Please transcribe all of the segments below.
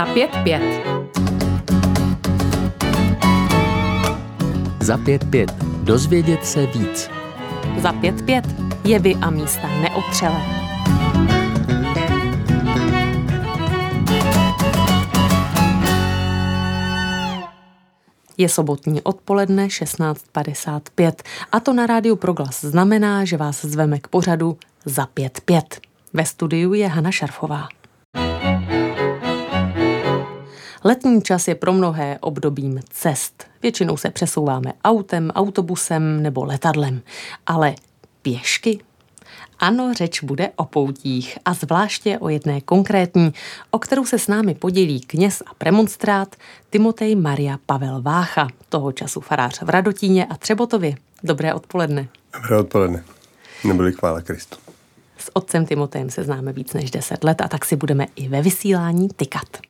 Za pět pět. Za pět pět. Dozvědět se víc. Za pět pět. Jevy a místa neotřelé. Je sobotní odpoledne 16.55 a to na rádiu Proglas znamená, že vás zveme k pořadu za pět pět. Ve studiu je Hana Šarfová. Letní čas je pro mnohé obdobím cest. Většinou se přesouváme autem, autobusem nebo letadlem. Ale pěšky? Ano, řeč bude o poutích a zvláště o jedné konkrétní, o kterou se s námi podělí kněz a premonstrát Timotej Maria Pavel Vácha, toho času farář v Radotíně a Třebotově. Dobré odpoledne. Dobré odpoledne. Nebyli chvála Kristu. S otcem Timotejem se známe víc než 10 let a tak si budeme i ve vysílání tykat.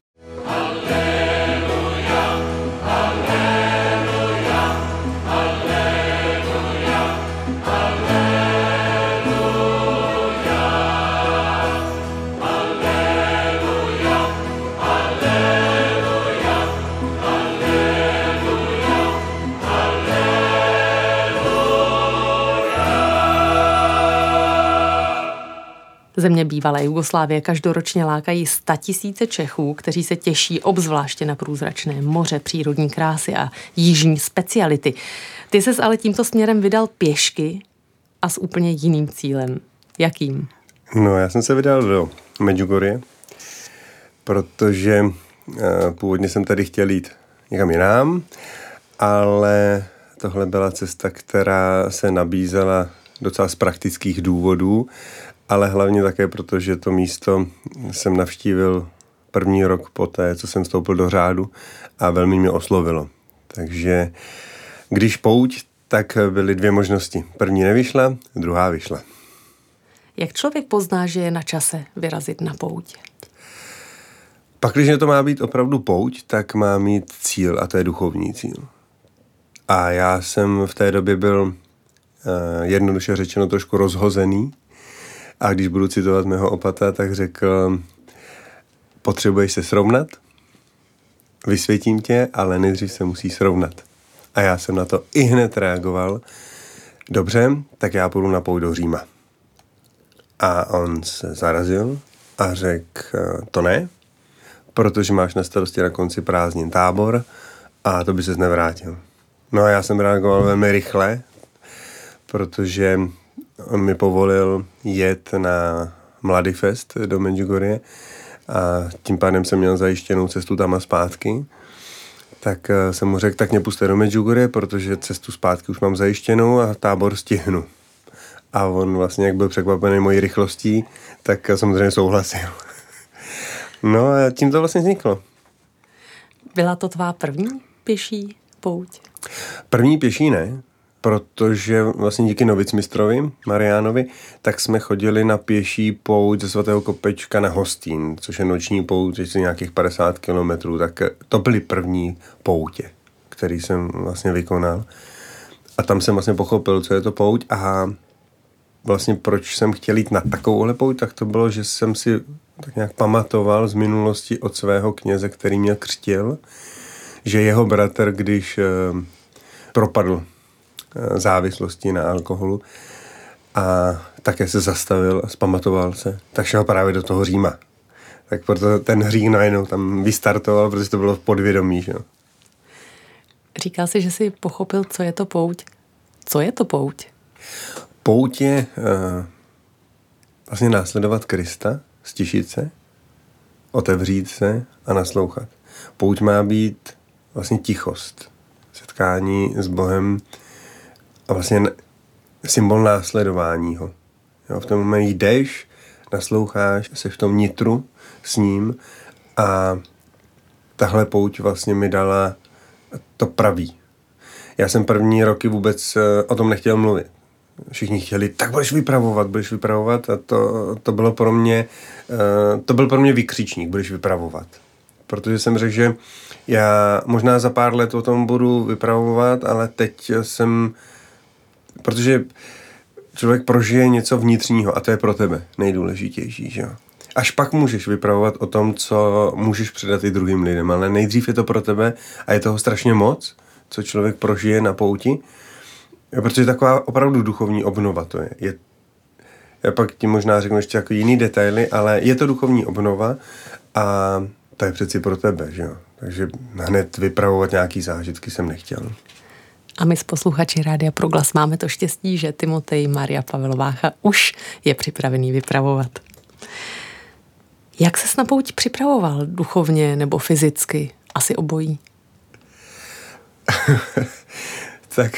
Země bývalé Jugoslávie každoročně lákají tisíce Čechů, kteří se těší obzvláště na průzračné moře, přírodní krásy a jižní speciality. Ty ses ale tímto směrem vydal pěšky a s úplně jiným cílem. Jakým? No, já jsem se vydal do Medjugorje, protože uh, původně jsem tady chtěl jít někam jinam, ale tohle byla cesta, která se nabízela docela z praktických důvodů ale hlavně také proto, že to místo jsem navštívil první rok poté, co jsem vstoupil do řádu a velmi mě oslovilo. Takže když pouť, tak byly dvě možnosti. První nevyšla, druhá vyšla. Jak člověk pozná, že je na čase vyrazit na pouť? Pak, když to má být opravdu pouť, tak má mít cíl a to je duchovní cíl. A já jsem v té době byl eh, jednoduše řečeno trošku rozhozený a když budu citovat mého opata, tak řekl, potřebuješ se srovnat, vysvětím tě, ale nejdřív se musí srovnat. A já jsem na to i hned reagoval, dobře, tak já půjdu na pouť do Říma. A on se zarazil a řekl, to ne, protože máš na starosti na konci prázdnin tábor a to by ses nevrátil. No a já jsem reagoval velmi rychle, protože on mi povolil jet na Mladý fest do Medjugorje a tím pádem jsem měl zajištěnou cestu tam a zpátky. Tak eh, jsem mu řekl, tak mě puste do Medjugorje, protože cestu zpátky už mám zajištěnou a tábor stihnu. A on vlastně, jak byl překvapený mojí rychlostí, tak samozřejmě souhlasil. No a tím to vlastně vzniklo. Byla to tvá první pěší pouť? První pěší ne, protože vlastně díky novicmistrovi Mariánovi, tak jsme chodili na pěší pouť ze svatého Kopečka na Hostín, což je noční pouť, je nějakých 50 kilometrů, tak to byly první poutě, který jsem vlastně vykonal. A tam jsem vlastně pochopil, co je to pouť a vlastně proč jsem chtěl jít na takovouhle pouť, tak to bylo, že jsem si tak nějak pamatoval z minulosti od svého kněze, který mě křtil, že jeho bratr, když eh, propadl závislosti na alkoholu a také se zastavil a zpamatoval se, tak šel právě do toho Říma. Tak proto ten hřích najednou tam vystartoval, protože to bylo v podvědomí. Že? Říkal jsi, že jsi pochopil, co je to pouť. Co je to pouť? Pouť je uh, vlastně následovat Krista, stišit se, otevřít se a naslouchat. Pouť má být vlastně tichost, setkání s Bohem a vlastně symbol následování ho. Jo, v tom momentu jdeš, nasloucháš, jsi v tom nitru s ním a tahle pouť vlastně mi dala to pravý. Já jsem první roky vůbec eh, o tom nechtěl mluvit. Všichni chtěli, tak budeš vypravovat, budeš vypravovat a to, to bylo pro mě, eh, to byl pro mě vykřičník, budeš vypravovat. Protože jsem řekl, že já možná za pár let o tom budu vypravovat, ale teď jsem protože člověk prožije něco vnitřního a to je pro tebe nejdůležitější, že jo. Až pak můžeš vypravovat o tom, co můžeš předat i druhým lidem, ale nejdřív je to pro tebe a je toho strašně moc, co člověk prožije na pouti, protože taková opravdu duchovní obnova to je. je já pak ti možná řeknu ještě jako jiný detaily, ale je to duchovní obnova a to je přeci pro tebe, že jo. Takže hned vypravovat nějaký zážitky jsem nechtěl. A my s posluchači Rádia Proglas máme to štěstí, že Timotej Maria Pavelovácha už je připravený vypravovat. Jak se na pouť připravoval duchovně nebo fyzicky? Asi obojí. tak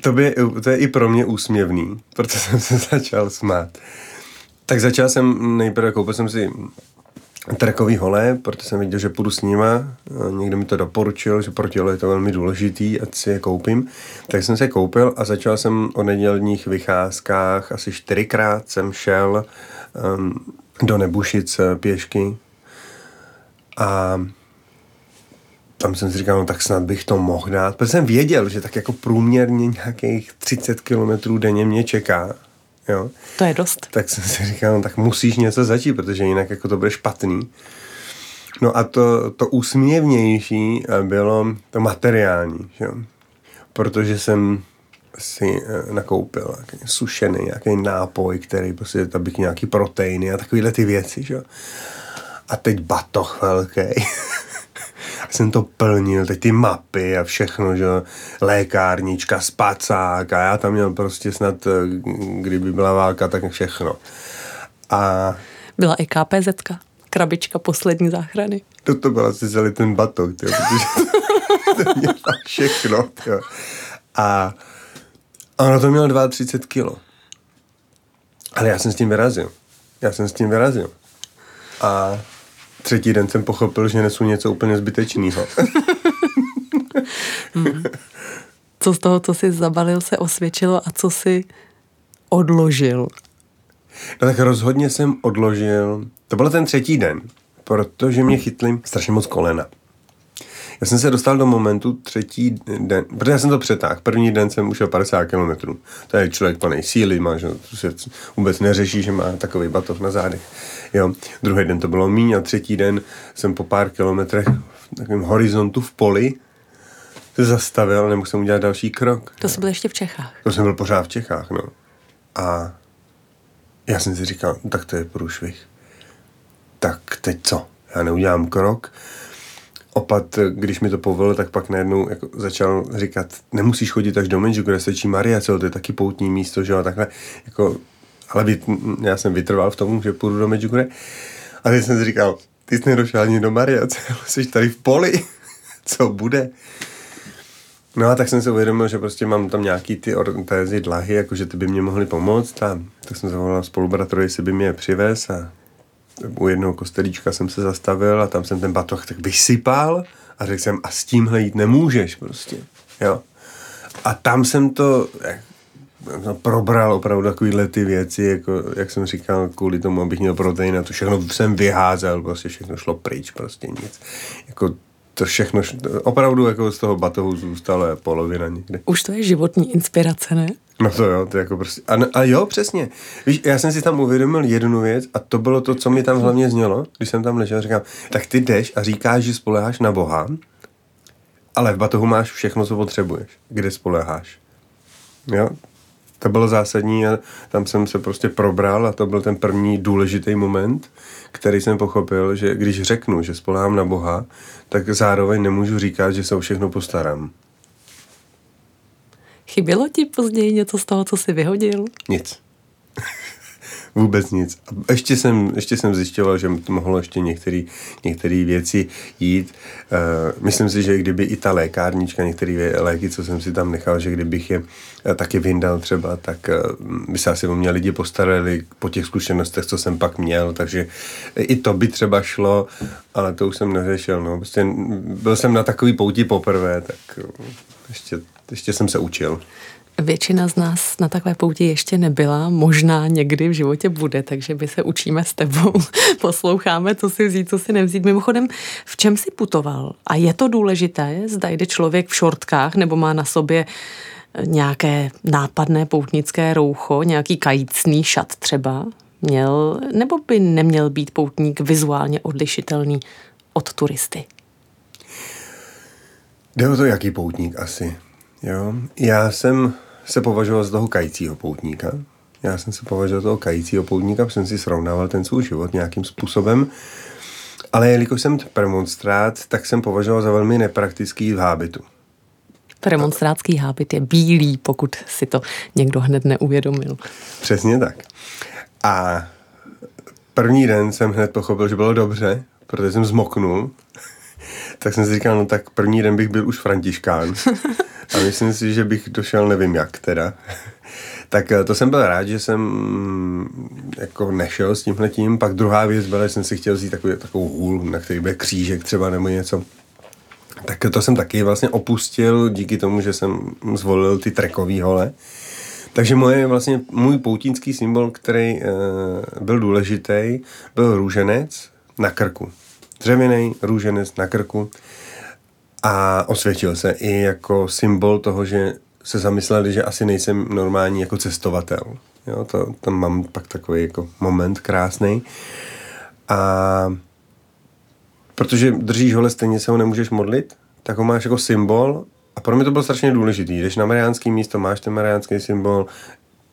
to, by, to je i pro mě úsměvný, protože jsem se začal smát. Tak začal jsem nejprve, koupil jsem si trekový hole, protože jsem viděl, že půjdu s nima. Někdo mi to doporučil, že pro tělo je to velmi důležitý, ať si je koupím. Tak jsem se koupil a začal jsem o nedělních vycházkách. Asi čtyřikrát jsem šel um, do Nebušic pěšky. A tam jsem si říkal, no tak snad bych to mohl dát. Protože jsem věděl, že tak jako průměrně nějakých 30 kilometrů denně mě čeká. Jo? To je dost. Tak jsem si říkal, no tak musíš něco začít, protože jinak jako to bude špatný. No a to, to úsměvnější bylo to materiální, jo? protože jsem si eh, nakoupil nějaký sušený, nějaký nápoj, který prostě, abych nějaký proteiny a takovéhle ty věci, že? A teď batoh velký. jsem to plnil, teď ty mapy a všechno, že lékárnička, spacák a já tam měl prostě snad, eh, kdyby byla válka, tak všechno. A... Byla i KPZ, krabička poslední záchrany. To, to byl asi celý ten batok, tyjo, protože to mělo všechno. Tyjo. A ono to mělo 32 kilo. Ale já jsem s tím vyrazil. Já jsem s tím vyrazil. A třetí den jsem pochopil, že nesu něco úplně zbytečného. hmm. Co z toho, co jsi zabalil, se osvědčilo a co si odložil? No tak rozhodně jsem odložil, to byl ten třetí den, protože mě chytli strašně moc kolena. Já jsem se dostal do momentu třetí den, protože já jsem to přetáhl. První den jsem ušel 50 km. To je člověk plný síly, má, že to se vůbec neřeší, že má takový batoh na zádech. Jo. Druhý den to bylo míň a třetí den jsem po pár kilometrech v takovém horizontu v poli se zastavil nemohl jsem udělat další krok. To jsi byl ještě v Čechách. To jsem byl pořád v Čechách, no. A já jsem si říkal, no, tak to je průšvih. Tak teď co? Já neudělám krok, opat, když mi to povolil, tak pak najednou jako začal říkat, nemusíš chodit až do Menžu, kde stačí Maria, co, to je taky poutní místo, že jo, a takhle, jako, ale vy, já jsem vytrval v tom, že půjdu do Medjugorje. A teď jsem si říkal, ty jsi nedošel ani do Maria, jsi tady v poli, co bude? No a tak jsem se uvědomil, že prostě mám tam nějaký ty ortézy, dlahy, jakože ty by mě mohly pomoct a tak jsem zavolal spolubratorovi, jestli by mě je přivez a u jednoho kostelíčka jsem se zastavil a tam jsem ten batoh tak vysypal a řekl jsem, a s tímhle jít nemůžeš prostě, jo. A tam jsem to no, probral opravdu takovýhle ty věci, jako, jak jsem říkal, kvůli tomu, abych měl protein a to všechno jsem vyházel, prostě všechno šlo pryč, prostě nic. Jako to všechno, opravdu jako z toho batohu zůstala polovina někde. Už to je životní inspirace, ne? No to jo, to jako prostě, a, a jo, přesně. Víš, já jsem si tam uvědomil jednu věc a to bylo to, co mi tam hlavně znělo, když jsem tam ležel, říkám, tak ty jdeš a říkáš, že spoleháš na Boha, ale v batohu máš všechno, co potřebuješ. Kde spoleháš? Jo, to bylo zásadní a tam jsem se prostě probral a to byl ten první důležitý moment, který jsem pochopil, že když řeknu, že spolehám na Boha, tak zároveň nemůžu říkat, že se o všechno postarám. Chybělo ti později něco z toho, co jsi vyhodil? Nic. Vůbec nic. A ještě jsem, ještě jsem zjišťoval, že mohlo ještě některé věci jít. Uh, myslím si, že kdyby i ta lékárnička, některé léky, co jsem si tam nechal, že kdybych je uh, taky vyndal třeba, tak uh, by se asi o mě lidi postarali po těch zkušenostech, co jsem pak měl, takže i to by třeba šlo, ale to už jsem neřešil. No. Prostě byl jsem na takový pouti poprvé, tak ještě, ještě jsem se učil. Většina z nás na takové pouti ještě nebyla, možná někdy v životě bude, takže my se učíme s tebou, posloucháme, co si vzít, co si nevzít. Mimochodem, v čem si putoval? A je to důležité, zda jde člověk v šortkách nebo má na sobě nějaké nápadné poutnické roucho, nějaký kajícný šat třeba? Měl nebo by neměl být poutník vizuálně odlišitelný od turisty? Jde o to, jaký poutník asi. Jo? Já jsem se považoval za toho kajícího poutníka. Já jsem se považoval za toho kajícího poutníka, protože jsem si srovnával ten svůj život nějakým způsobem. Ale jelikož jsem premonstrát, tak jsem považoval za velmi nepraktický v hábitu. Premonstrátský hábit je bílý, pokud si to někdo hned neuvědomil. Přesně tak. A první den jsem hned pochopil, že bylo dobře, protože jsem zmoknul. Tak jsem si říkal, no tak první den bych byl už františkán. A myslím si, že bych došel nevím jak teda. tak eh, to jsem byl rád, že jsem mm, jako nešel s tímhletím. Pak druhá věc byla, že jsem si chtěl vzít takový, takovou hůl, na který bude křížek třeba nebo něco. Tak to jsem taky vlastně opustil díky tomu, že jsem zvolil ty trekový hole. Takže moje vlastně můj poutínský symbol, který e, byl důležitý, byl růženec na krku. Dřevěný růženec na krku a osvědčil se i jako symbol toho, že se zamysleli, že asi nejsem normální jako cestovatel. Jo, to, tam mám pak takový jako moment krásný. A protože držíš hole, stejně se ho nemůžeš modlit, tak ho máš jako symbol a pro mě to bylo strašně důležitý. Když na mariánský místo máš ten mariánský symbol,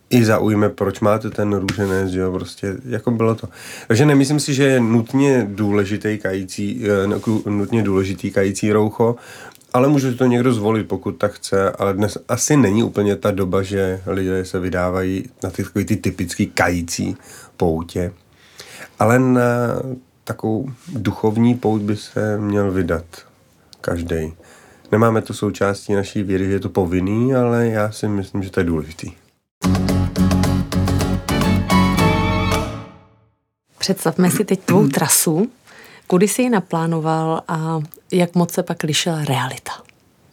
i zaujme, proč máte ten růženec, že jo, prostě, jako bylo to. Takže nemyslím si, že je nutně důležitý kající, eh, nutně důležitý kající roucho, ale může to někdo zvolit, pokud tak chce, ale dnes asi není úplně ta doba, že lidé se vydávají na ty, ty typický kající poutě. Ale na takovou duchovní pout by se měl vydat každý. Nemáme to součástí naší víry, že je to povinný, ale já si myslím, že to je důležitý. Představme si teď tvou trasu. Kudy jsi ji naplánoval a jak moc se pak lišila realita?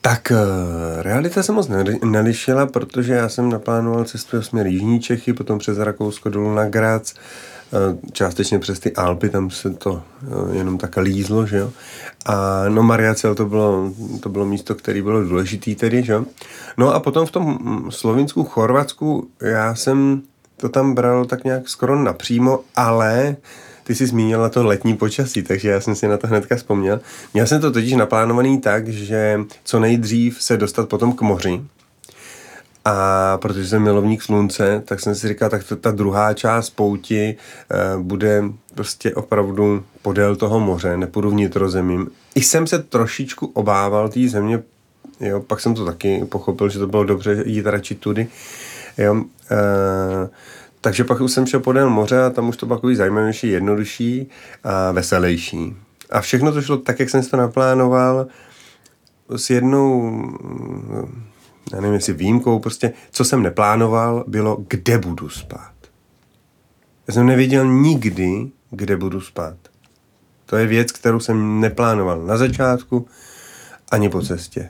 Tak eh, realita se moc nelišila, protože já jsem naplánoval cestu směr Jižní Čechy, potom přes Rakousko dolů na Graz, eh, částečně přes ty Alpy, tam se to eh, jenom tak lízlo, že jo. A no Mariacel to bylo, to bylo místo, které bylo důležitý tedy, že jo. No a potom v tom mm, Slovinsku, Chorvatsku, já jsem to tam bral tak nějak skoro napřímo, ale ty jsi zmínila to letní počasí, takže já jsem si na to hnedka vzpomněl. Měl jsem to totiž naplánovaný tak, že co nejdřív se dostat potom k moři, a protože jsem milovník slunce, tak jsem si říkal, tak to, ta druhá část pouti e, bude prostě opravdu podél toho moře, nepůjdu vnitrozemím. I jsem se trošičku obával té země, jo, pak jsem to taky pochopil, že to bylo dobře jít radši tudy. Jo, e, takže pak už jsem šel podél moře a tam už to bylo zajímavější, jednodušší a veselější. A všechno to šlo tak, jak jsem si to naplánoval, s jednou, já nevím, jestli výjimkou, prostě, co jsem neplánoval, bylo, kde budu spát. Já jsem nevěděl nikdy, kde budu spát. To je věc, kterou jsem neplánoval na začátku ani po cestě.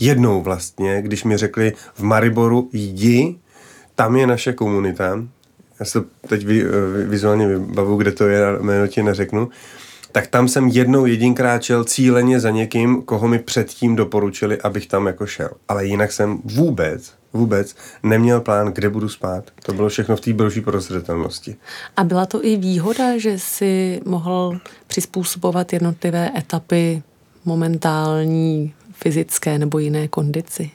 Jednou vlastně, když mi řekli v Mariboru, jdi tam je naše komunita, já se teď vizuálně vybavu, kde to je, jméno ti neřeknu, tak tam jsem jednou jedinkrát šel cíleně za někým, koho mi předtím doporučili, abych tam jako šel. Ale jinak jsem vůbec, vůbec neměl plán, kde budu spát. To bylo všechno v té boží prozřetelnosti. A byla to i výhoda, že si mohl přizpůsobovat jednotlivé etapy momentální fyzické nebo jiné kondici?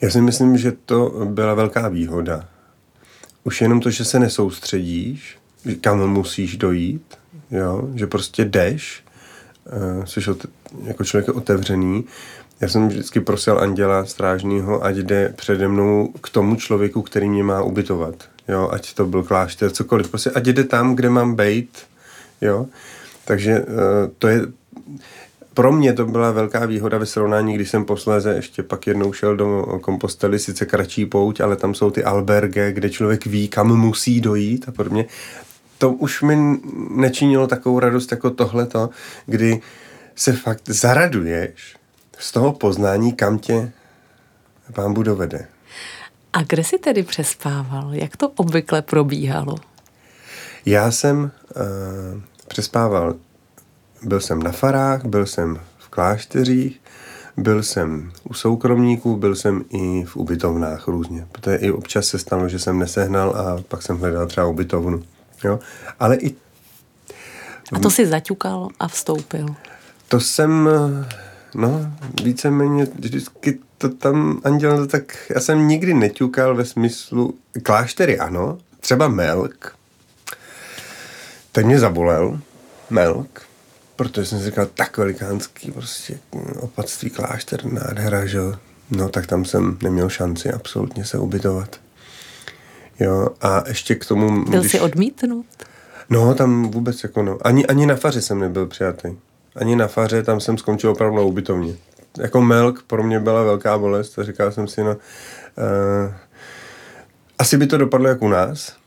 Já si myslím, že to byla velká výhoda už jenom to, že se nesoustředíš, kam musíš dojít, jo? že prostě jdeš, uh, jsi jako člověk otevřený. Já jsem vždycky prosil anděla strážního, ať jde přede mnou k tomu člověku, který mě má ubytovat. Jo? Ať to byl klášter, cokoliv. Prostě ať jde tam, kde mám bejt. Jo? Takže uh, to je pro mě to byla velká výhoda ve srovnání, když jsem posléze ještě pak jednou šel do kompostely, sice kratší pouť, ale tam jsou ty alberge, kde člověk ví, kam musí dojít a podobně. To už mi nečinilo takovou radost jako tohleto, kdy se fakt zaraduješ z toho poznání, kam tě pán dovede. A kde jsi tedy přespával? Jak to obvykle probíhalo? Já jsem uh, přespával byl jsem na farách, byl jsem v klášteřích, byl jsem u soukromníků, byl jsem i v ubytovnách různě. Protože i občas se stalo, že jsem nesehnal a pak jsem hledal třeba ubytovnu. Jo? Ale i A to si zaťukal a vstoupil. to jsem, no, víceméně vždycky to tam, Anděl, to tak, já jsem nikdy neťukal ve smyslu, kláštery ano, třeba Melk, ten mě zabolel, Melk, protože jsem si říkal, tak velikánský prostě opatství klášter, nádhera, že. No, tak tam jsem neměl šanci absolutně se ubytovat. Jo, a ještě k tomu... Byl jsi odmítnut? No, tam vůbec jako no. Ani, ani na faře jsem nebyl přijatý. Ani na faře, tam jsem skončil opravdu na ubytovně. Jako Melk pro mě byla velká bolest a říkal jsem si, no, uh, asi by to dopadlo jak u nás.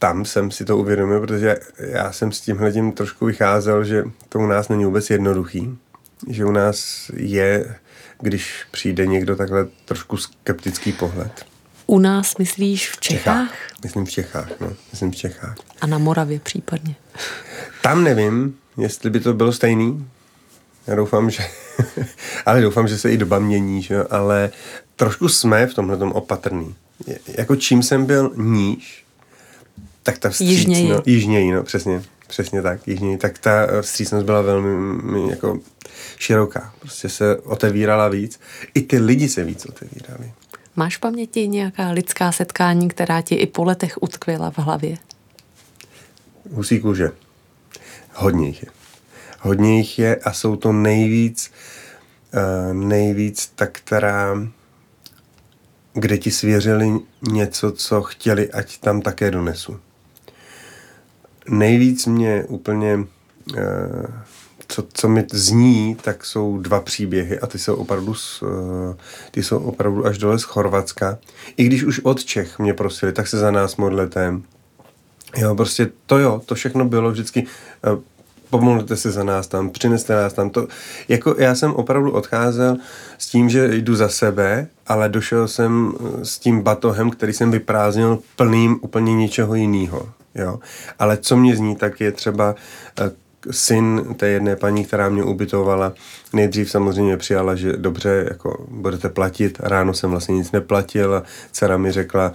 Tam jsem si to uvědomil, protože já jsem s tímhle trošku vycházel, že to u nás není vůbec jednoduchý. Že u nás je, když přijde někdo takhle trošku skeptický pohled. U nás myslíš v Čechách? Myslím v Čechách, no. Myslím v Čechách. A na Moravě případně. Tam nevím, jestli by to bylo stejný. Já doufám, že... ale doufám, že se i doba mění, že? ale trošku jsme v tomhle opatrný. Jako čím jsem byl níž, tak ta vstřícnost... Jižněji. No, jižněji, no, přesně. Přesně tak, jižněji. Tak ta eh, vstřícnost byla velmi mm, jako široká. Prostě se otevírala víc. I ty lidi se víc otevírali. Máš v paměti nějaká lidská setkání, která ti i po letech utkvěla v hlavě? Husí kůže. Hodně jich je. Hodně jich je a jsou to nejvíc, uh, nejvíc ta, která, kde ti svěřili něco, co chtěli, ať tam také donesu. Nejvíc mě úplně, uh, co, co mi zní, tak jsou dva příběhy a ty jsou opravdu, z, uh, ty jsou opravdu až dole z Chorvatska. I když už od Čech mě prosili, tak se za nás modlete, Jo, prostě to jo, to všechno bylo vždycky, eh, pomodlete se za nás tam, přineste nás tam. To, jako já jsem opravdu odcházel s tím, že jdu za sebe, ale došel jsem eh, s tím batohem, který jsem vyprázdnil plným úplně něčeho jiného. Jo. Ale co mě zní, tak je třeba eh, syn té jedné paní, která mě ubytovala, nejdřív samozřejmě přijala, že dobře, jako budete platit. Ráno jsem vlastně nic neplatil a dcera mi řekla,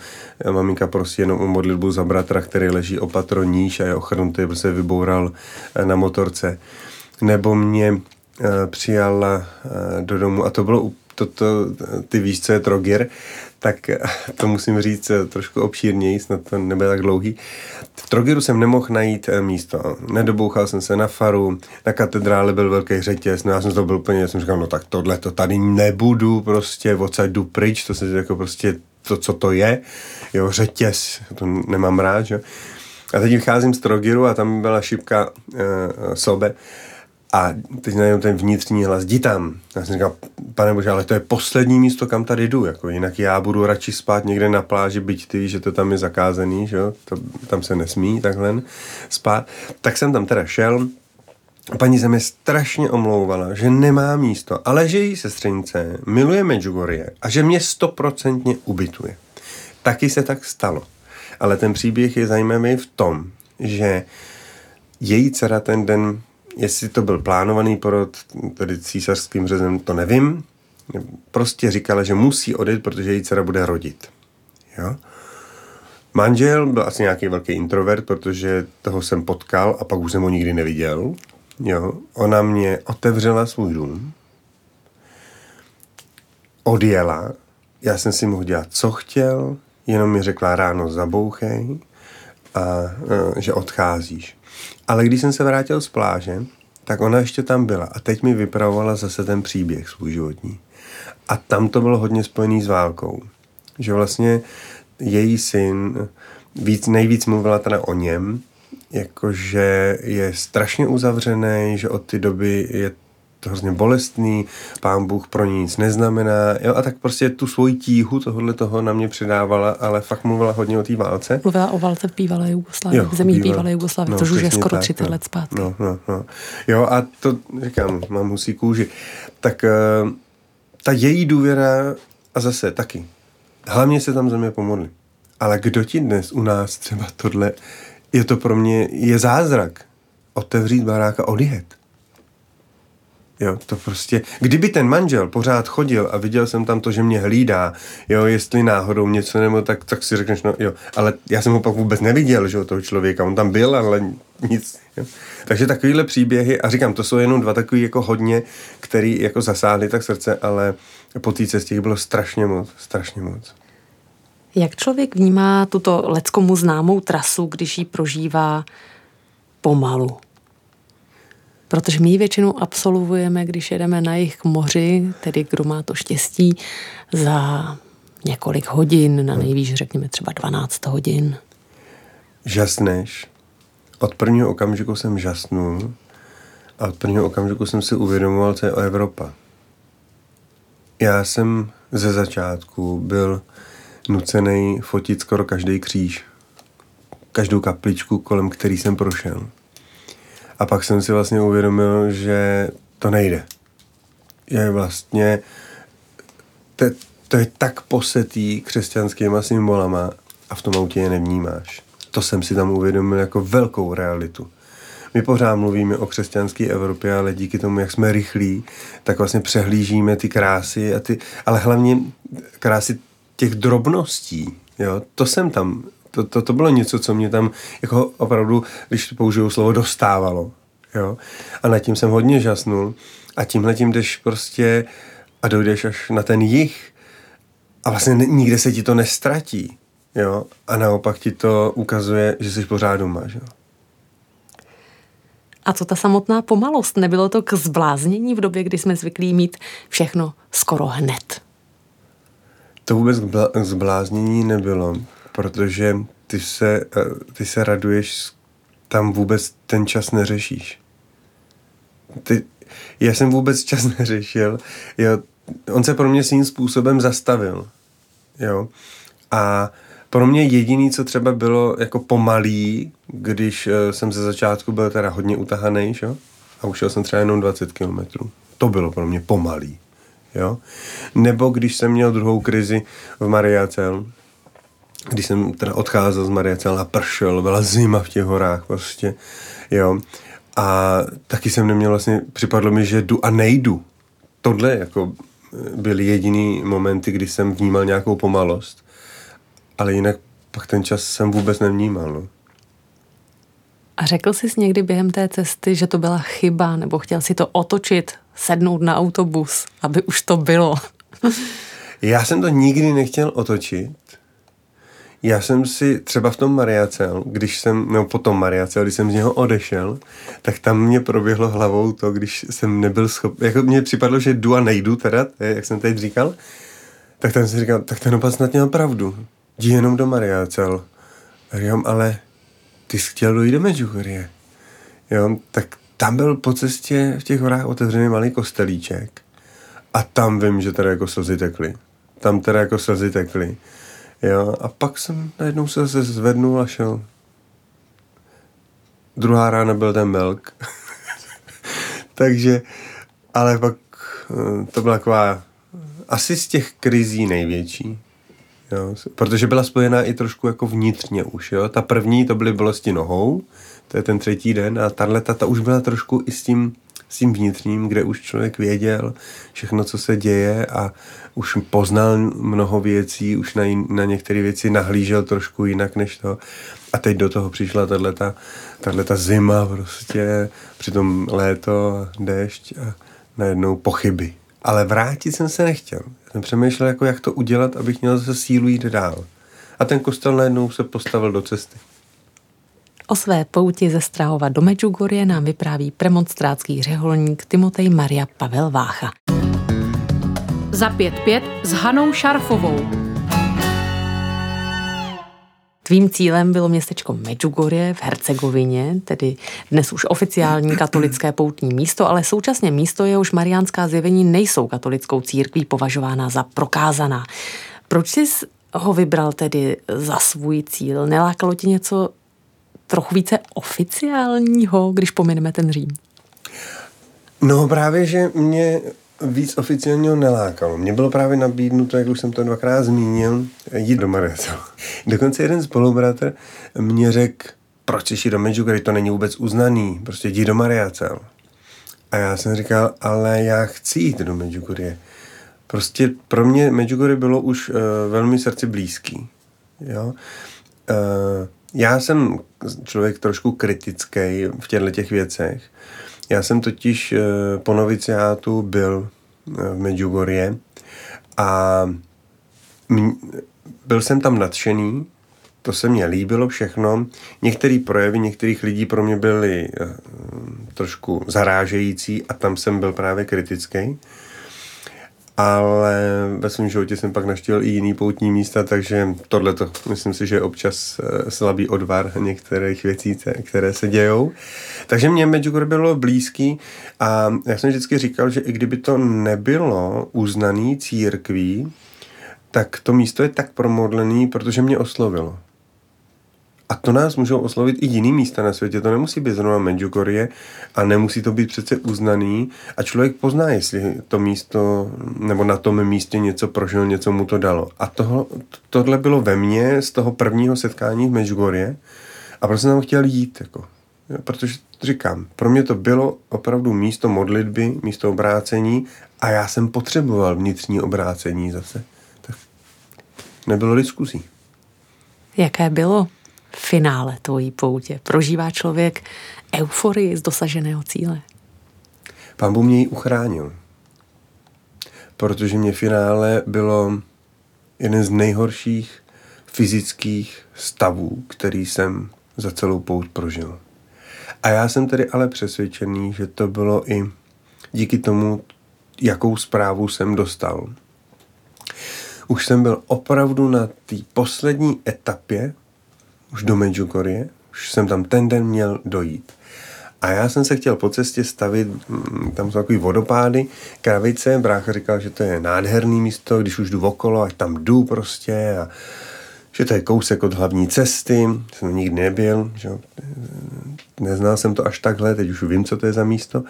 maminka prosí jenom o modlitbu za bratra, který leží opatro níž a je ochrnutý, protože vyboural eh, na motorce. Nebo mě eh, přijala eh, do domu a to bylo to, to, ty víš, co je trogir, tak to musím říct eh, trošku obšírněji, snad to nebude tak dlouhý. V Trogiru jsem nemohl najít eh, místo. Nedobouchal jsem se na faru, na katedrále byl velký řetěz, no já jsem to byl úplně, já jsem říkal, no tak tohle to tady nebudu, prostě odsaď jdu pryč, to se jako prostě to, co to je, jo, řetěz, to nemám rád, že? A teď vycházím z Trogiru a tam byla šipka uh, sobe a teď najednou ten vnitřní hlas, jdi tam. Já jsem říkal, pane bože, ale to je poslední místo, kam tady jdu, jako jinak já budu radši spát někde na pláži, byť ty víš, že to tam je zakázaný, že jo, to, tam se nesmí takhle spát. Tak jsem tam teda šel, Paní se mi strašně omlouvala, že nemá místo, ale že její sestřenice miluje Medjugorje a že mě stoprocentně ubytuje. Taky se tak stalo. Ale ten příběh je zajímavý v tom, že její dcera ten den, jestli to byl plánovaný porod, tedy císařským řezem, to nevím, prostě říkala, že musí odejít, protože její dcera bude rodit. Jo? Manžel byl asi nějaký velký introvert, protože toho jsem potkal a pak už jsem ho nikdy neviděl. Jo? Ona mě otevřela svůj dům, odjela, já jsem si mohl dělat, co chtěl, jenom mi řekla ráno zabouchej a e, že odcházíš. Ale když jsem se vrátil z pláže, tak ona ještě tam byla a teď mi vypravovala zase ten příběh svůj životní. A tam to bylo hodně spojený s válkou. Že vlastně její syn, víc, nejvíc mluvila teda o něm, jakože je strašně uzavřený, že od té doby je hrozně bolestný, pán Bůh pro ní nic neznamená, jo, a tak prostě tu svoji tíhu tohohle toho na mě předávala, ale fakt mluvila hodně o té válce. Mluvila o válce v bývalé Jugoslávii, v zemích bývalé. bývalé Jugoslávie, no, což už je skoro tak, 30 no. let zpátky. No, no, no. Jo, a to říkám, mám husí kůži. Tak eh, ta její důvěra, a zase taky, hlavně se tam země pomodli. Ale kdo ti dnes u nás třeba tohle, je to pro mě, je zázrak. Otevřít barák a odjet. Jo, to prostě, kdyby ten manžel pořád chodil a viděl jsem tam to, že mě hlídá, jo, jestli náhodou něco nebo tak, tak si řekneš, no jo, ale já jsem ho pak vůbec neviděl, že jo, toho člověka, on tam byl, ale nic. Jo. Takže takovýhle příběhy, a říkám, to jsou jenom dva takový jako hodně, který jako zasáhly tak srdce, ale po té cestě bylo strašně moc, strašně moc. Jak člověk vnímá tuto leckomu známou trasu, když ji prožívá pomalu? Protože my ji většinou absolvujeme, když jedeme na jich k moři, tedy kdo má to štěstí, za několik hodin, na nejvýš řekněme třeba 12 hodin. Žasneš. Od prvního okamžiku jsem žasnul a od prvního okamžiku jsem si uvědomoval, co je o Evropa. Já jsem ze začátku byl nucený fotit skoro každý kříž, každou kapličku, kolem který jsem prošel. A pak jsem si vlastně uvědomil, že to nejde. Je vlastně, to, to je tak posetý křesťanskýma symbolama a v tom autě je nevnímáš. To jsem si tam uvědomil jako velkou realitu. My pořád mluvíme o křesťanské Evropě, ale díky tomu, jak jsme rychlí, tak vlastně přehlížíme ty krásy, a ty, ale hlavně krásy těch drobností. Jo? To jsem tam to, to, to bylo něco, co mě tam jako opravdu, když použiju slovo, dostávalo. Jo? A nad tím jsem hodně žasnul. A tímhle tím jdeš prostě a dojdeš až na ten jich a vlastně nikde se ti to nestratí. Jo? A naopak ti to ukazuje, že jsi pořád doma. Jo? A co ta samotná pomalost? Nebylo to k zbláznění v době, kdy jsme zvyklí mít všechno skoro hned? To vůbec k zbláznění nebylo protože ty se, eh, ty se raduješ, tam vůbec ten čas neřešíš. Ty, já jsem vůbec čas neřešil. Jo, on se pro mě svým způsobem zastavil. Jo. A pro mě jediný, co třeba bylo jako pomalý, když uh, jsem ze začátku byl teda hodně utahaný, šo? a ušel jsem třeba jenom 20 kilometrů. To bylo pro mě pomalý. Jo? Nebo když jsem měl druhou krizi v Mariacel, když jsem teda odcházel z Mariacela a pršel, byla zima v těch horách prostě, jo. A taky jsem neměl vlastně, připadlo mi, že jdu a nejdu. Tohle jako byly jediný momenty, kdy jsem vnímal nějakou pomalost. Ale jinak pak ten čas jsem vůbec nevnímal. No. A řekl jsi někdy během té cesty, že to byla chyba, nebo chtěl si to otočit, sednout na autobus, aby už to bylo? Já jsem to nikdy nechtěl otočit, já jsem si třeba v tom Mariacel, když jsem, nebo potom Mariacel, když jsem z něho odešel, tak tam mě proběhlo hlavou to, když jsem nebyl schopný, jako mně připadlo, že jdu a nejdu teda, jak jsem teď říkal, tak tam jsem říkal, tak ten opat snad měl pravdu. Jdi jenom do Mariacel. A říkám, ale ty jsi chtěl dojít do Medjugorje. Jo, tak tam byl po cestě v těch horách otevřený malý kostelíček a tam vím, že teda jako slzy tekly. Tam teda jako slzy tekly. Jo, a pak jsem najednou se zase zvednul a šel. Druhá rána byl ten melk. Takže, ale pak eh, to byla taková asi z těch krizí největší. Jo, protože byla spojená i trošku jako vnitřně už. Jo. Ta první to byly bolesti nohou, to je ten třetí den a tahle ta už byla trošku i s tím s tím vnitřním, kde už člověk věděl všechno, co se děje a už poznal mnoho věcí, už na, na některé věci nahlížel trošku jinak než to. A teď do toho přišla tato zima prostě, přitom léto, déšť a najednou pochyby. Ale vrátit jsem se nechtěl. Jsem přemýšlel, jako jak to udělat, abych měl zase sílu jít dál. A ten kostel najednou se postavil do cesty. O své pouti ze Strahova do Medjugorje nám vypráví premonstrátský řeholník Timotej Maria Pavel Vácha. Za pět pět s Hanou Šarfovou. Tvým cílem bylo městečko Medjugorje v Hercegovině, tedy dnes už oficiální katolické poutní místo, ale současně místo, jehož mariánská zjevení nejsou katolickou církví považována za prokázaná. Proč jsi ho vybral tedy za svůj cíl? Nelákalo ti něco trochu více oficiálního, když pomineme ten Řím? No právě, že mě víc oficiálního nelákalo. Mně bylo právě nabídnuto, jak už jsem to dvakrát zmínil, jít do Mariacel. Dokonce jeden spolubratr mě řekl, proč jsi do Medjugorje, to není vůbec uznaný, prostě jdi do Mariacel. A já jsem říkal, ale já chci jít do Medjugorje. Prostě pro mě Medjugorje bylo už uh, velmi srdci blízký. Jo? Uh, já jsem člověk trošku kritický v těchto těch věcech. Já jsem totiž uh, po noviciátu byl uh, v Medjugorje a byl jsem tam nadšený, to se mně líbilo všechno. Některé projevy některých lidí pro mě byly uh, trošku zarážející a tam jsem byl právě kritický. Ale ve svém životě jsem pak naštěl i jiný poutní místa, takže tohle to myslím si, že je občas uh, slabý odvar některých věcí, které se dějou. Takže mě Medjugorje bylo blízký a já jsem vždycky říkal, že i kdyby to nebylo uznaný církví, tak to místo je tak promodlený, protože mě oslovilo. A to nás můžou oslovit i jiný místa na světě. To nemusí být zrovna Medjugorje a nemusí to být přece uznaný. A člověk pozná, jestli to místo, nebo na tom místě něco prožil, něco mu to dalo. A toho, tohle bylo ve mně z toho prvního setkání v Medjugorje a prostě jsem tam chtěl jít. Jako. Protože říkám, pro mě to bylo opravdu místo modlitby, místo obrácení a já jsem potřeboval vnitřní obrácení zase. Tak nebylo diskuzí. Jaké bylo finále tvojí poutě? Prožívá člověk euforii z dosaženého cíle? Pán Bůh mě ji uchránil. Protože mě finále bylo jeden z nejhorších fyzických stavů, který jsem za celou pout prožil. A já jsem tedy ale přesvědčený, že to bylo i díky tomu, jakou zprávu jsem dostal. Už jsem byl opravdu na té poslední etapě už do Medjugorje, už jsem tam ten den měl dojít. A já jsem se chtěl po cestě stavit, mm, tam jsou takový vodopády, kravice, brácha říkal, že to je nádherný místo, když už jdu okolo, ať tam jdu prostě a že to je kousek od hlavní cesty, jsem nikdy nebyl, že neznal jsem to až takhle, teď už vím, co to je za místo.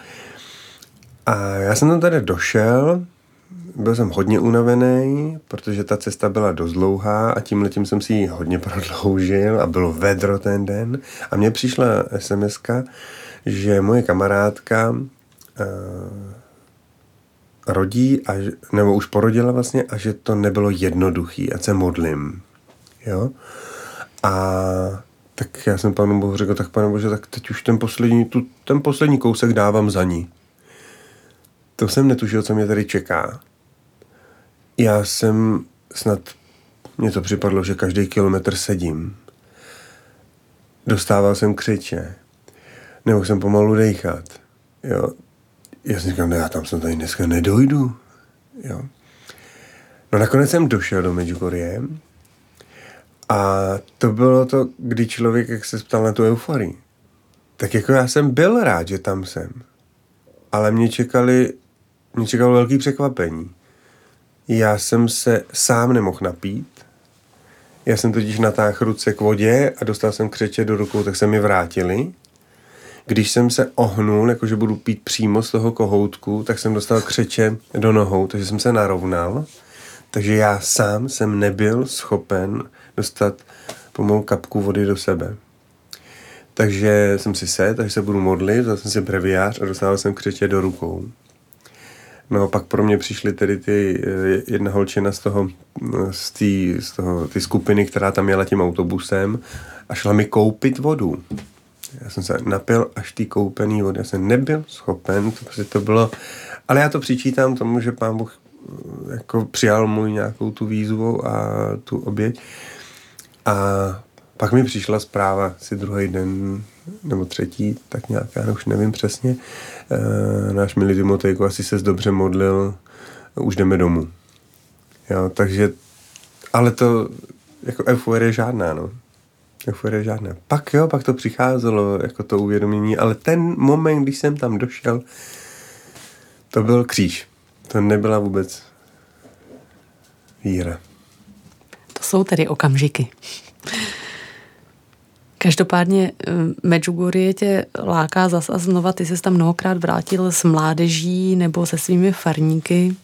A já jsem tam tady došel, byl jsem hodně unavený, protože ta cesta byla dost dlouhá a tím letím jsem si ji hodně prodloužil a bylo vedro ten den. A mně přišla sms že moje kamarádka uh, rodí, a, nebo už porodila vlastně, a že to nebylo jednoduchý, a se modlím. Jo? A tak já jsem panu Bohu řekl, tak pane Bože, tak teď už ten poslední, tu, ten poslední kousek dávám za ní. To jsem netušil, co mě tady čeká. Já jsem snad, mně to připadlo, že každý kilometr sedím. Dostával jsem křiče. Nebo jsem pomalu dejchat. Jo. Já jsem říkal, ne, já tam jsem tady dneska nedojdu. Jo. No nakonec jsem došel do Medjugorje a to bylo to, kdy člověk, jak se ptal na tu euforii, tak jako já jsem byl rád, že tam jsem. Ale mě čekali, mě čekalo velký překvapení. Já jsem se sám nemohl napít. Já jsem totiž natáhl ruce k vodě a dostal jsem křeče do rukou, tak se mi vrátili. Když jsem se ohnul, jakože budu pít přímo z toho kohoutku, tak jsem dostal křeče do nohou, takže jsem se narovnal. Takže já sám jsem nebyl schopen dostat pomalu kapku vody do sebe. Takže jsem si sedl, takže se budu modlit, vzal jsem si breviář a dostal jsem křeče do rukou. No a pak pro mě přišly tedy ty eh, jedna holčina z toho, eh, z, tý, z toho, ty skupiny, která tam jela tím autobusem a šla mi koupit vodu. Já jsem se napil až ty koupený vody. Já jsem nebyl schopen, to, to bylo... Ale já to přičítám tomu, že pán Bůh eh, jako přijal můj nějakou tu výzvu a tu oběť. A pak mi přišla zpráva si druhý den, nebo třetí, tak nějak, já už nevím přesně. E, náš milý Timotejko asi se dobře modlil, už jdeme domů. Jo, takže, ale to, jako euforie žádná, no. Euforie žádná. Pak jo, pak to přicházelo, jako to uvědomění, ale ten moment, když jsem tam došel, to byl kříž. To nebyla vůbec víra. To jsou tedy okamžiky. Každopádně eh, Medjugorje tě láká zas a znova. Ty jsi tam mnohokrát vrátil s mládeží nebo se svými farníky.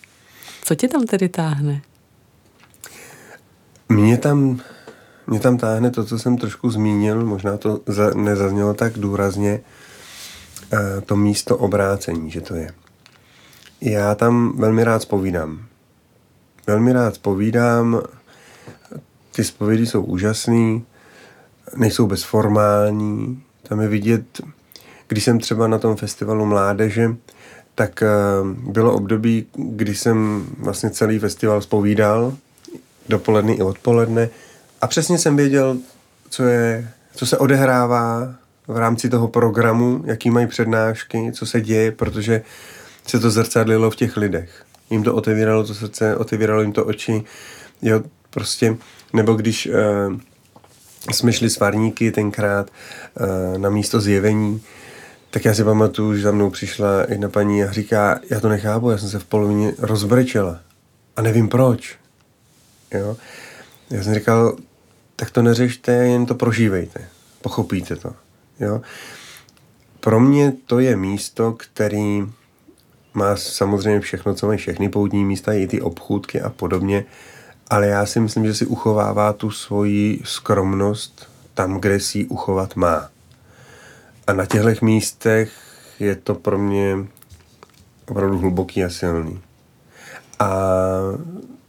Co tě tam tedy táhne? Mě tam, mě tam táhne to, co jsem trošku zmínil, možná to za, nezaznělo tak důrazně. eh, to místo obrácení, že to je. Já tam velmi rád spovídám. Velmi rád spovídám, ty zpovědi jsou úžasný, nejsou bezformální, tam je vidět, když jsem třeba na tom festivalu mládeže, tak eh, bylo období, kdy jsem vlastně celý festival spovídal, dopoledne i odpoledne, a přesně jsem věděl, co, je, co se odehrává v rámci toho programu, jaký mají přednášky, co se děje, protože se to zrcadlilo v těch lidech. Jim to otevíralo to srdce, otevíralo jim to oči, jo, prostě, nebo když uh, jsme šli s varníky tenkrát uh, na místo zjevení, tak já si pamatuju, že za mnou přišla jedna paní a říká, já to nechápu, já jsem se v polovině rozbrečela a nevím proč. Jo? Já jsem říkal, tak to neřešte, jen to prožívejte. Pochopíte to. Jo? Pro mě to je místo, který má samozřejmě všechno, co mají všechny poutní místa, i ty obchůdky a podobně, ale já si myslím, že si uchovává tu svoji skromnost tam, kde si ji uchovat má. A na těchto místech je to pro mě opravdu hluboký a silný. A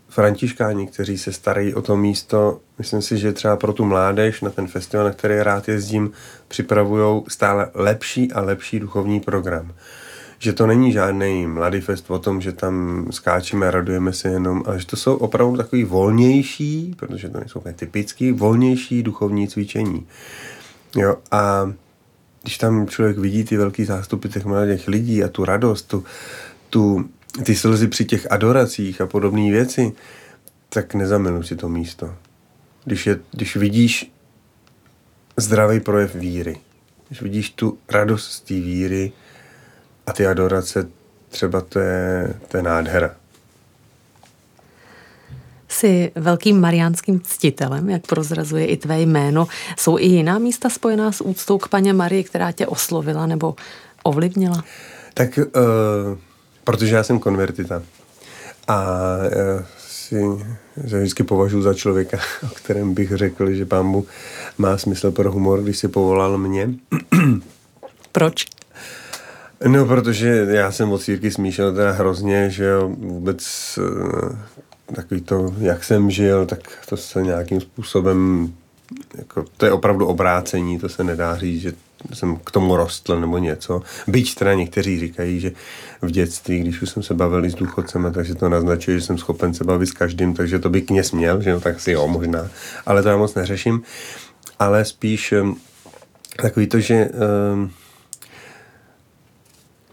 františkáni, kteří se starají o to místo, myslím si, že třeba pro tu mládež na ten festival, na který rád jezdím, připravují stále lepší a lepší duchovní program. Že to není žádný mladý fest o tom, že tam skáčíme a radujeme se jenom, ale že to jsou opravdu takový volnější, protože to nejsou typický, volnější duchovní cvičení. Jo, a když tam člověk vidí ty velký zástupy těch mladých lidí a tu radost, tu, tu ty slzy při těch adoracích a podobné věci, tak nezamiluj si to místo. Když, je, když vidíš zdravý projev víry, když vidíš tu radost z té víry a ty adorace, třeba to je, to je nádhera. Jsi velkým mariánským ctitelem, jak prozrazuje i tvé jméno. Jsou i jiná místa spojená s úctou k paně Marii, která tě oslovila nebo ovlivnila? Tak uh, Protože já jsem konvertita. A já si že vždycky považuji za člověka, o kterém bych řekl, že pán mu má smysl pro humor, když si povolal mě. Proč? No, protože já jsem od círky smíšel teda hrozně, že jo, vůbec eh, takový to, jak jsem žil, tak to se nějakým způsobem, jako, to je opravdu obrácení, to se nedá říct, že jsem k tomu rostl nebo něco. Byť teda někteří říkají, že v dětství, když už jsem se bavil s důchodcem, takže to naznačuje, že jsem schopen se bavit s každým, takže to by kněz měl, že jo, tak si jo, možná. Ale to já moc neřeším. Ale spíš takový to, že um,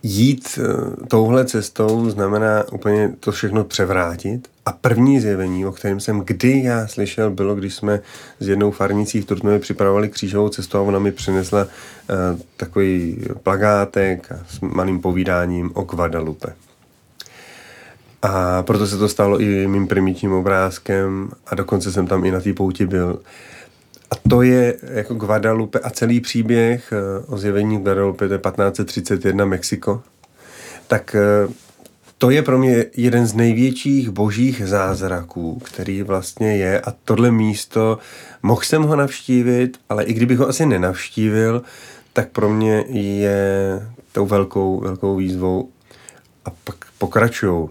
jít uh, touhle cestou znamená úplně to všechno převrátit a první zjevení, o kterém jsem kdy já slyšel, bylo, když jsme s jednou farnicí v Trutnově připravovali křížovou cestu a ona mi přinesla uh, takový plagátek s malým povídáním o Guadalupe. A proto se to stalo i mým primitním obrázkem a dokonce jsem tam i na té pouti byl. A to je jako Guadalupe a celý příběh uh, o zjevení Guadalupe, to je 1531 Mexiko. Tak uh, to je pro mě jeden z největších božích zázraků, který vlastně je a tohle místo, mohl jsem ho navštívit, ale i kdybych ho asi nenavštívil, tak pro mě je tou velkou, velkou výzvou a pak pokračují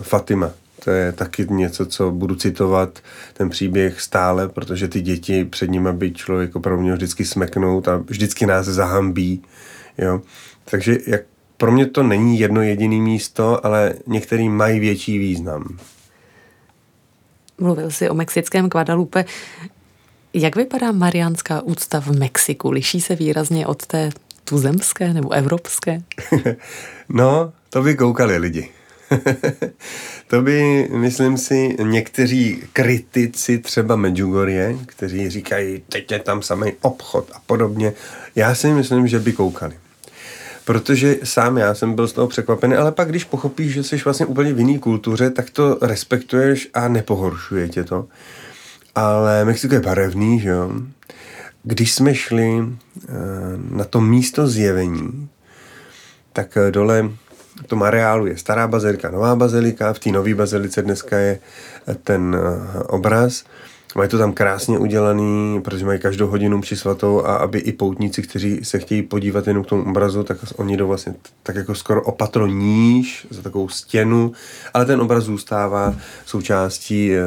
Fatima. To je taky něco, co budu citovat, ten příběh stále, protože ty děti před nimi by člověk opravdu měl vždycky smeknout a vždycky nás zahambí. Jo? Takže jak pro mě to není jedno jediné místo, ale některý mají větší význam. Mluvil jsi o mexickém Guadalupe. Jak vypadá mariánská úcta v Mexiku? Liší se výrazně od té tuzemské nebo evropské? no, to by koukali lidi. to by, myslím si, někteří kritici třeba Medjugorje, kteří říkají, teď je tam samý obchod a podobně. Já si myslím, že by koukali protože sám já jsem byl z toho překvapený, ale pak když pochopíš, že jsi vlastně úplně v jiné kultuře, tak to respektuješ a nepohoršuje tě to. Ale Mexiko je barevný, že jo. Když jsme šli eh, na to místo zjevení, tak eh, dole v tom areálu je stará bazilika, nová bazilika, v té nové bazilice dneska je eh, ten obraz. Mají to tam krásně udělaný, protože mají každou hodinu při svatou a aby i poutníci, kteří se chtějí podívat jenom k tomu obrazu, tak oni jdou vlastně tak jako skoro opatro níž za takovou stěnu, ale ten obraz zůstává součástí e,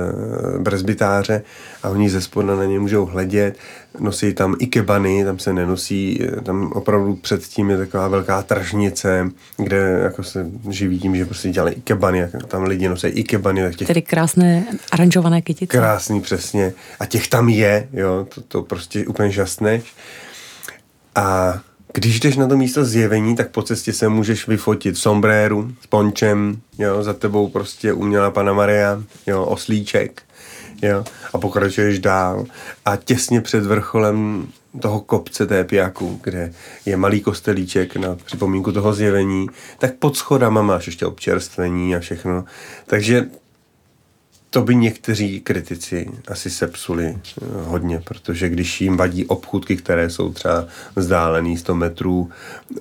presbytáře a oni ze spoda na ně můžou hledět nosí tam ikebany, tam se nenosí, tam opravdu předtím je taková velká tržnice, kde jako se živí tím, že prostě dělají ikebany, jak tam lidi nosí ikebany. Tak těch... Tedy krásné aranžované kytice. Krásný, přesně. A těch tam je, jo, to, to prostě úplně žasné. A když jdeš na to místo zjevení, tak po cestě se můžeš vyfotit v sombréru, s pončem, jo, za tebou prostě uměla pana Maria, jo, oslíček jo, a pokračuješ dál a těsně před vrcholem toho kopce té pijaku, kde je malý kostelíček na připomínku toho zjevení, tak pod schodama máš ještě občerstvení a všechno. Takže to by někteří kritici asi sepsuli eh, hodně, protože když jim vadí obchudky, které jsou třeba vzdálený 100 metrů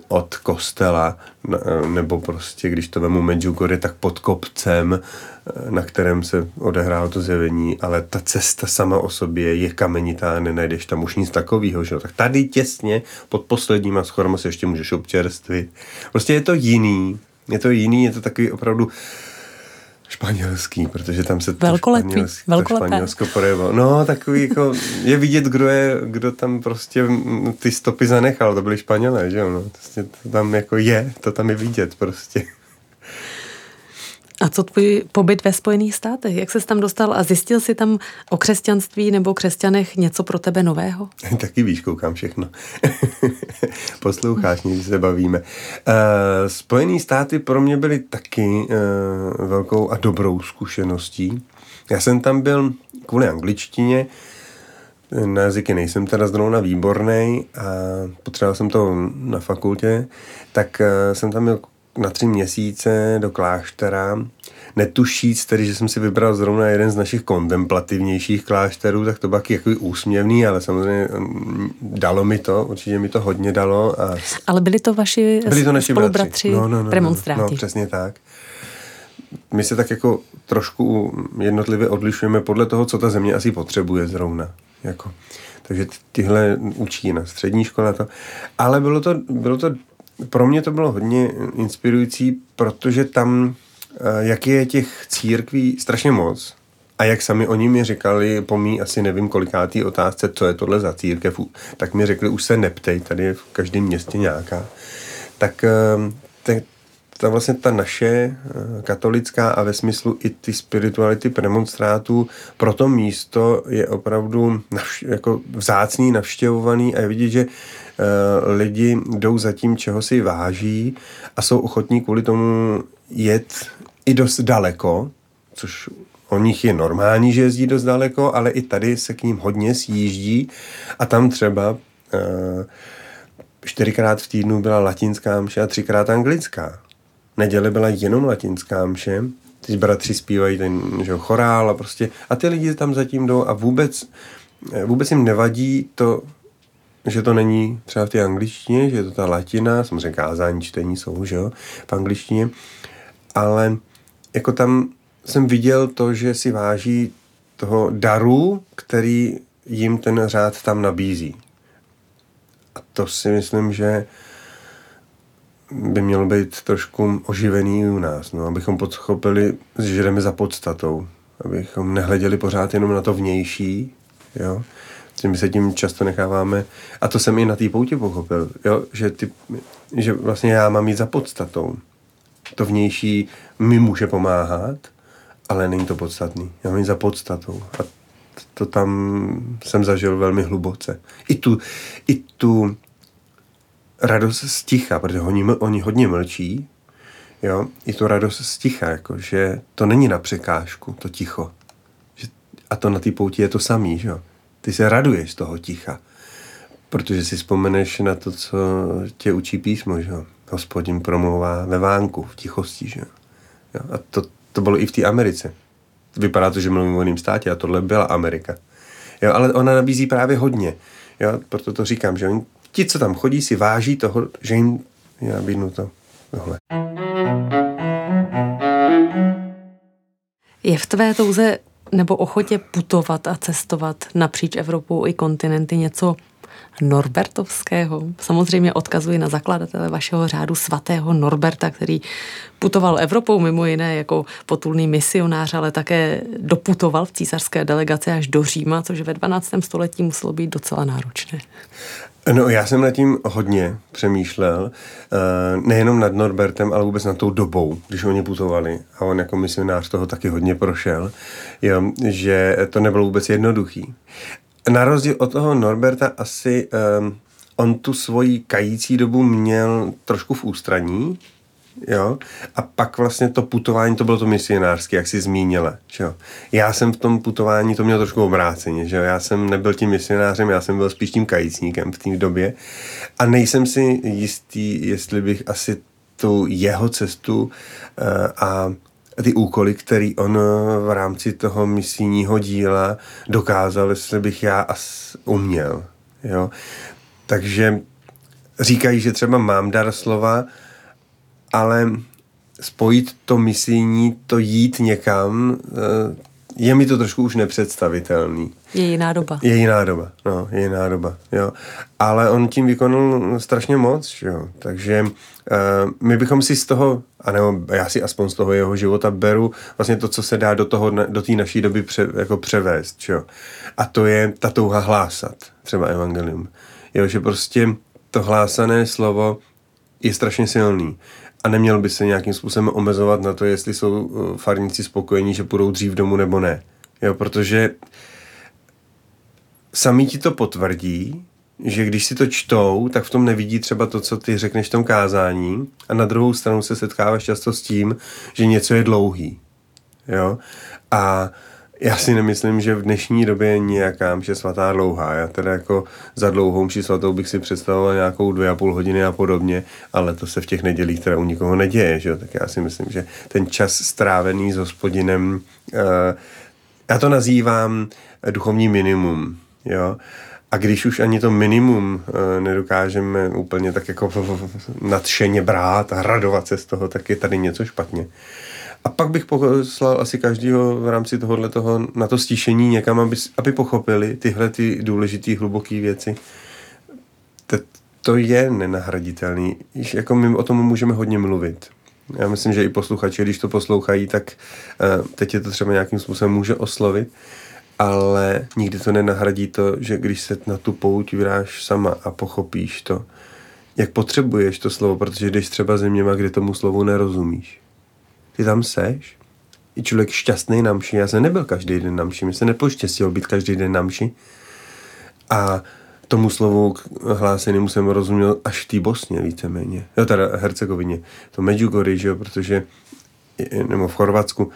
od kostela, eh, nebo prostě, když to vemu Medjugorje, tak pod kopcem, eh, na kterém se odehrálo to zjevení, ale ta cesta sama o sobě je kamenitá, nenajdeš tam už nic takového, že? tak tady těsně pod posledníma schodama se ještě můžeš občerstvit. Prostě je to jiný, je to jiný, je to takový opravdu Španělský, protože tam se to španělský, to Španělsko projevilo. No, takový jako, je vidět, kdo je, kdo tam prostě ty stopy zanechal, to byli Španělé, že jo, no, prostě to tam jako je, to tam je vidět prostě. A co tvůj pobyt ve Spojených státech? Jak ses tam dostal a zjistil jsi tam o křesťanství nebo křesťanech něco pro tebe nového? Taky víš, koukám všechno. Posloucháš, když se bavíme. Uh, Spojený státy pro mě byly taky uh, velkou a dobrou zkušeností. Já jsem tam byl kvůli angličtině, na jazyky nejsem teda zrovna výborný a potřeboval jsem to na fakultě, tak uh, jsem tam byl na tři měsíce do kláštera, netušíc tedy, že jsem si vybral zrovna jeden z našich kontemplativnějších klášterů, tak to bylo jako úsměvný, ale samozřejmě mm, dalo mi to, určitě mi to hodně dalo. A... Ale byli to vaši byli to naši spolubratři, no, no, no, premonstráti. No, no, přesně tak. My se tak jako trošku jednotlivě odlišujeme podle toho, co ta země asi potřebuje zrovna. Jako. Takže tyhle učí na střední škole to. Ale bylo to, bylo to pro mě to bylo hodně inspirující, protože tam, jak je těch církví strašně moc, a jak sami oni mi říkali, po mý asi nevím kolikátý otázce, co je tohle za církev, tak mi řekli, už se neptej, tady je v každém městě nějaká. Tak eh, ta vlastně ta naše eh, katolická a ve smyslu i ty spirituality premonstrátů pro to místo je opravdu navš- jako vzácný, navštěvovaný a je vidět, že uh, lidi jdou za tím, čeho si váží a jsou ochotní kvůli tomu jet i dost daleko, což o nich je normální, že jezdí dost daleko, ale i tady se k ním hodně sjíždí. A tam třeba uh, čtyřikrát v týdnu byla latinská mše a třikrát anglická. Neděle byla jenom latinská mše, ty bratři zpívají ten že, chorál a prostě, a ty lidi tam zatím jdou a vůbec, eh, vůbec jim nevadí to, že to není třeba v té angličtině, že je to ta latina, samozřejmě kázání, čtení jsou, že jo, v angličtině, ale jako tam jsem viděl to, že si váží toho daru, který jim ten řád tam nabízí. A to si myslím, že by mělo být trošku oživený u nás, no, abychom podchopili, že jdeme za podstatou, abychom nehleděli pořád jenom na to vnější, jo, my se tím často necháváme, a to jsem i na té pouti pochopil, jo, že, ty, že vlastně já mám jít za podstatou. To vnější mi může pomáhat, ale není to podstatný. Já mám za podstatou. A to tam jsem zažil velmi hluboce. I tu, i tu radost z ticha, protože oni, oni hodně mlčí, jo, i to radost z ticha, jako, že to není na překážku, to ticho. Že, a to na té pouti je to samý, že jo. Ty se raduješ z toho ticha, protože si vzpomeneš na to, co tě učí písmo, že jo. Hospodin promlouvá ve vánku, v tichosti, že jo. a to, to bylo i v té Americe. Vypadá to, že mluvím o jiném státě a tohle byla Amerika. Jo, ale ona nabízí právě hodně. Jo, proto to říkám, že oni ti, co tam chodí, si váží toho, že jim je nabídnuto tohle. Je v tvé touze nebo ochotě putovat a cestovat napříč Evropou i kontinenty něco Norbertovského. Samozřejmě odkazuji na zakladatele vašeho řádu svatého Norberta, který putoval Evropou mimo jiné jako potulný misionář, ale také doputoval v císařské delegaci až do Říma, což ve 12. století muselo být docela náročné. No, já jsem nad tím hodně přemýšlel, eh, nejenom nad Norbertem, ale vůbec nad tou dobou, když oni putovali a on jako misionář toho taky hodně prošel, jo, že to nebylo vůbec jednoduchý. Na rozdíl od toho Norberta asi um, on tu svoji kající dobu měl trošku v ústraní, jo, a pak vlastně to putování, to bylo to misionářské, jak si zmínila, jo. Já jsem v tom putování to měl trošku obráceně, že jo, já jsem nebyl tím misionářem, já jsem byl spíš tím kajícníkem v té době. A nejsem si jistý, jestli bych asi tu jeho cestu uh, a ty úkoly, které on v rámci toho misijního díla dokázal, jestli bych já as uměl. Jo? Takže říkají, že třeba mám dar slova, ale spojit to misijní, to jít někam, eh, je mi to trošku už nepředstavitelný. Je jiná doba. Je jiná doba, no, je jiná doba, jo. Ale on tím vykonal strašně moc, jo. Takže uh, my bychom si z toho, anebo já si aspoň z toho jeho života beru vlastně to, co se dá do toho, do té naší doby pře, jako převést, jo. A to je ta touha hlásat, třeba evangelium. Jo, že prostě to hlásané slovo je strašně silný a neměl by se nějakým způsobem omezovat na to, jestli jsou eh, farníci spokojení, že půjdou dřív domů nebo ne. Jo, protože sami ti to potvrdí, že když si to čtou, tak v tom nevidí třeba to, co ty řekneš v tom kázání a na druhou stranu se setkáváš často s tím, že něco je dlouhý. Jo? A já si nemyslím, že v dnešní době je nějaká mše svatá dlouhá. Já teda jako za dlouhou mši svatou bych si představoval nějakou dvě a půl hodiny a podobně, ale to se v těch nedělích teda u nikoho neděje, že jo? Tak já si myslím, že ten čas strávený s hospodinem, uh, já to nazývám duchovní minimum, jo? A když už ani to minimum uh, nedokážeme úplně tak jako nadšeně brát a radovat se z toho, tak je tady něco špatně. A pak bych poslal asi každýho v rámci tohohle toho na to stíšení někam, aby, aby pochopili tyhle ty důležité, hluboké věci. To, to je nenahraditelný. Jako my o tom můžeme hodně mluvit. Já myslím, že i posluchači, když to poslouchají, tak uh, teď je to třeba nějakým způsobem může oslovit, ale nikdy to nenahradí to, že když se na tu pouť vydáš sama a pochopíš to, jak potřebuješ to slovo, protože jdeš třeba zeměma, kde tomu slovu nerozumíš ty tam seš, je člověk šťastný na mši. Já jsem nebyl každý den na mši, mi se nepoštěstilo být každý den na mši. A tomu slovu hlásenému jsem rozuměl až v té Bosně víceméně. Jo, teda Hercegovině. To Medjugorje, že jo, protože, nebo v Chorvatsku,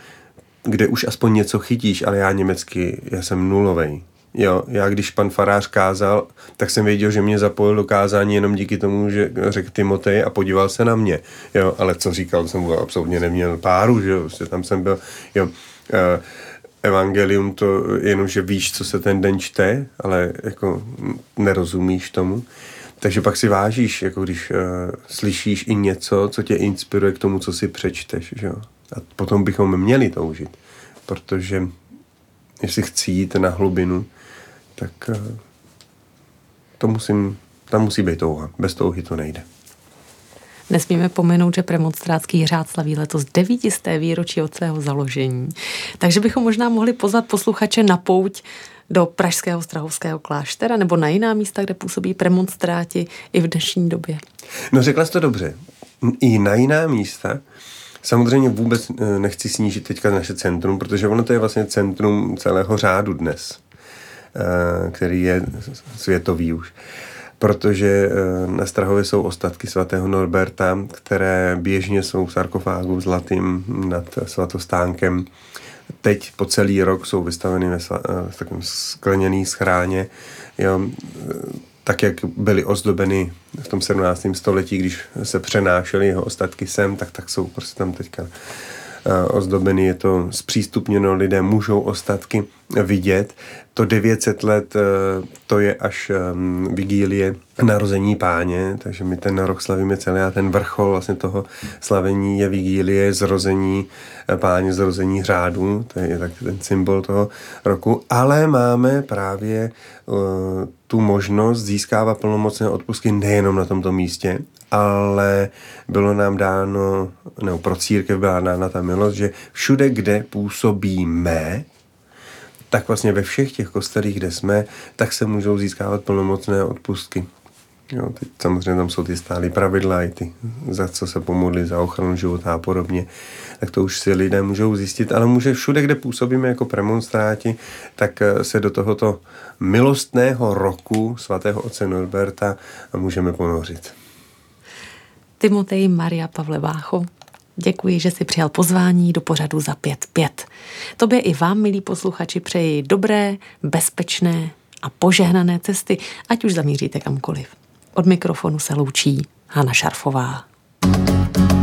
kde už aspoň něco chytíš, ale já německy, já jsem nulovej. Jo, já když pan farář kázal, tak jsem věděl, že mě zapojil do kázání jenom díky tomu, že řekl Timotej a podíval se na mě. Jo, ale co říkal, jsem absolutně neměl páru, že jo, prostě tam jsem byl, jo, uh, evangelium to jenom, že víš, co se ten den čte, ale jako nerozumíš tomu. Takže pak si vážíš, jako když uh, slyšíš i něco, co tě inspiruje k tomu, co si přečteš, že jo. A potom bychom měli toužit, protože jestli chci jít na hlubinu, tak eh, to musím, tam musí být touha. Bez touhy to nejde. Nesmíme pomenout, že premonstrátský řád slaví letos devítisté výročí od svého založení. Takže bychom možná mohli pozvat posluchače na pouť do Pražského Strahovského kláštera nebo na jiná místa, kde působí premonstráti i v dnešní době. No řekla jsi to dobře. I na jiná místa. Samozřejmě vůbec eh, nechci snížit teďka naše centrum, protože ono to je vlastně centrum celého řádu dnes. Eh, který je světový už. Protože eh, na Strahově jsou ostatky svatého Norberta, které běžně jsou v sarkofágu zlatým nad svatostánkem. Teď po celý rok jsou vystaveny ve eh, takovém skleněný schráně. Jo, tak, jak byly ozdobeny v tom 17. století, když se přenášely jeho ostatky sem, tak tak jsou prostě tam teďka ozdobený, je to zpřístupněno, lidé můžou ostatky vidět. To 900 let, eh, to je až ehm, vigílie narození páně, takže my ten rok slavíme celý a ten vrchol vlastně toho slavení je vigílie zrození eh, páně, zrození řádu, to je tak ten symbol toho roku, ale máme právě tu možnost získávat plnomocné odpustky nejenom na tomto místě, ale bylo nám dáno, nebo pro církev byla dána ta milost, že všude, kde působíme, tak vlastně ve všech těch kostelích, kde jsme, tak se můžou získávat plnomocné odpustky. Jo, teď samozřejmě tam jsou ty stálé pravidla, i ty, za co se pomodli, za ochranu života a podobně. Tak to už si lidé můžou zjistit, ale může všude, kde působíme jako premonstráti, tak eh, se do tohoto milostného roku svatého otce Norberta můžeme ponořit. Timotej Maria Pavle Vácho, Děkuji, že jsi přijal pozvání do pořadu za 5-5. Tobě i vám, milí posluchači, přeji dobré, bezpečné a požehnané cesty, ať už zamíříte kamkoliv. Od mikrofonu se loučí Hana Šarfová. thank you